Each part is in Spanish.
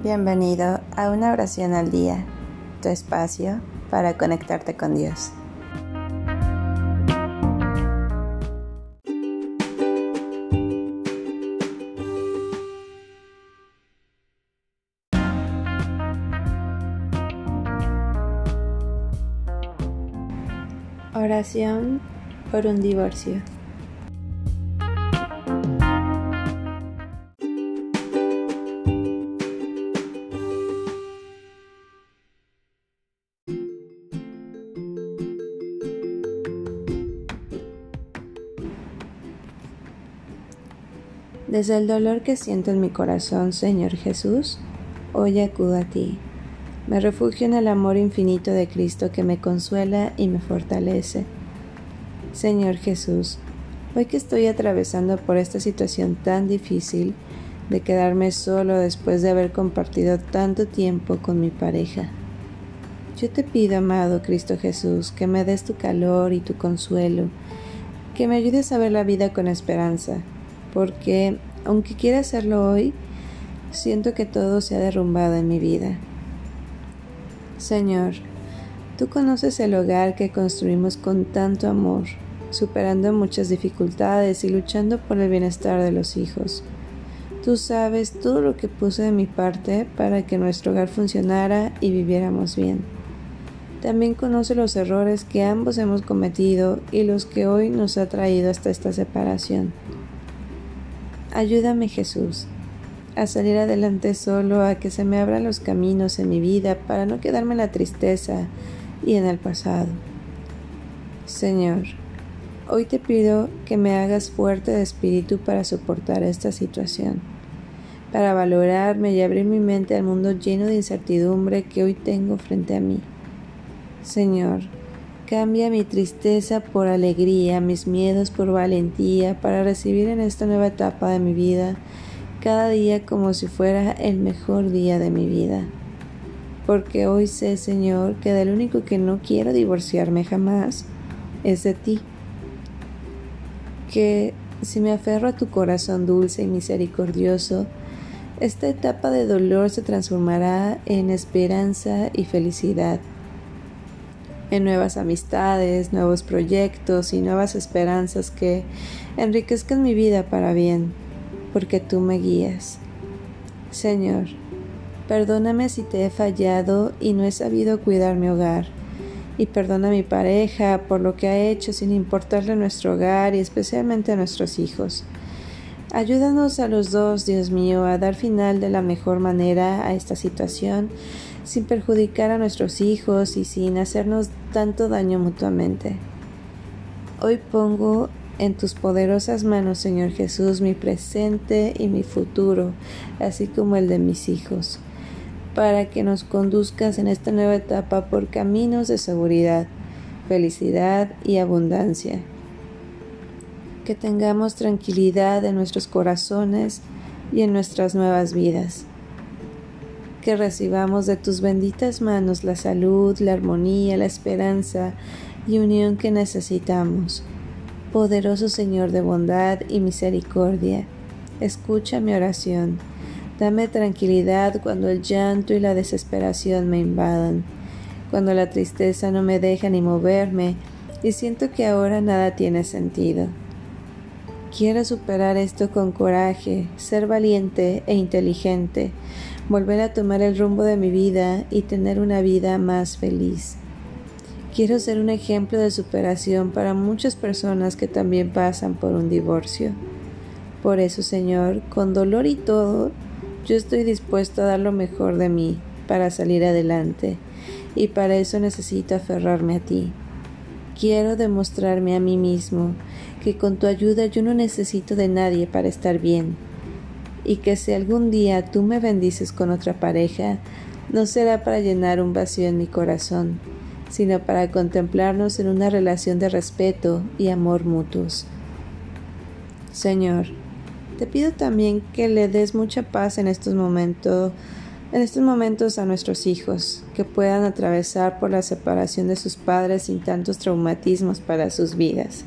Bienvenido a una oración al día, tu espacio para conectarte con Dios. Oración por un divorcio. Desde el dolor que siento en mi corazón, Señor Jesús, hoy acudo a ti. Me refugio en el amor infinito de Cristo que me consuela y me fortalece. Señor Jesús, hoy que estoy atravesando por esta situación tan difícil de quedarme solo después de haber compartido tanto tiempo con mi pareja, yo te pido, amado Cristo Jesús, que me des tu calor y tu consuelo, que me ayudes a ver la vida con esperanza porque aunque quiera hacerlo hoy, siento que todo se ha derrumbado en mi vida. Señor, tú conoces el hogar que construimos con tanto amor, superando muchas dificultades y luchando por el bienestar de los hijos. Tú sabes todo lo que puse de mi parte para que nuestro hogar funcionara y viviéramos bien. También conoce los errores que ambos hemos cometido y los que hoy nos ha traído hasta esta separación. Ayúdame Jesús a salir adelante solo, a que se me abran los caminos en mi vida para no quedarme en la tristeza y en el pasado. Señor, hoy te pido que me hagas fuerte de espíritu para soportar esta situación, para valorarme y abrir mi mente al mundo lleno de incertidumbre que hoy tengo frente a mí. Señor, Cambia mi tristeza por alegría, mis miedos por valentía, para recibir en esta nueva etapa de mi vida cada día como si fuera el mejor día de mi vida. Porque hoy sé, Señor, que del único que no quiero divorciarme jamás es de ti. Que si me aferro a tu corazón dulce y misericordioso, esta etapa de dolor se transformará en esperanza y felicidad en nuevas amistades, nuevos proyectos y nuevas esperanzas que enriquezcan mi vida para bien, porque tú me guías. Señor, perdóname si te he fallado y no he sabido cuidar mi hogar, y perdona a mi pareja por lo que ha hecho sin importarle nuestro hogar y especialmente a nuestros hijos. Ayúdanos a los dos, Dios mío, a dar final de la mejor manera a esta situación sin perjudicar a nuestros hijos y sin hacernos tanto daño mutuamente. Hoy pongo en tus poderosas manos, Señor Jesús, mi presente y mi futuro, así como el de mis hijos, para que nos conduzcas en esta nueva etapa por caminos de seguridad, felicidad y abundancia. Que tengamos tranquilidad en nuestros corazones y en nuestras nuevas vidas que recibamos de tus benditas manos la salud, la armonía, la esperanza y unión que necesitamos. Poderoso Señor de bondad y misericordia, escucha mi oración. Dame tranquilidad cuando el llanto y la desesperación me invadan, cuando la tristeza no me deja ni moverme y siento que ahora nada tiene sentido. Quiero superar esto con coraje, ser valiente e inteligente, volver a tomar el rumbo de mi vida y tener una vida más feliz. Quiero ser un ejemplo de superación para muchas personas que también pasan por un divorcio. Por eso, Señor, con dolor y todo, yo estoy dispuesto a dar lo mejor de mí para salir adelante y para eso necesito aferrarme a ti. Quiero demostrarme a mí mismo que con tu ayuda yo no necesito de nadie para estar bien y que si algún día tú me bendices con otra pareja, no será para llenar un vacío en mi corazón, sino para contemplarnos en una relación de respeto y amor mutuos. Señor, te pido también que le des mucha paz en estos momentos, en estos momentos a nuestros hijos, que puedan atravesar por la separación de sus padres sin tantos traumatismos para sus vidas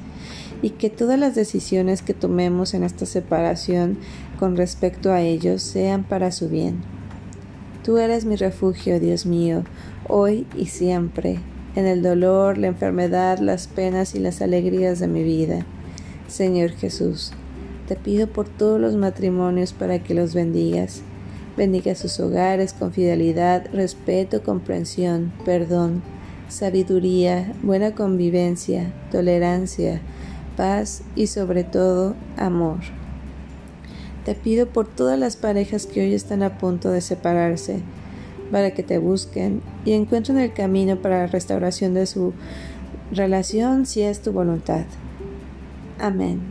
y que todas las decisiones que tomemos en esta separación con respecto a ellos sean para su bien. Tú eres mi refugio, Dios mío, hoy y siempre, en el dolor, la enfermedad, las penas y las alegrías de mi vida. Señor Jesús, te pido por todos los matrimonios para que los bendigas. Bendiga sus hogares con fidelidad, respeto, comprensión, perdón, sabiduría, buena convivencia, tolerancia, paz y sobre todo amor. Te pido por todas las parejas que hoy están a punto de separarse, para que te busquen y encuentren el camino para la restauración de su relación si es tu voluntad. Amén.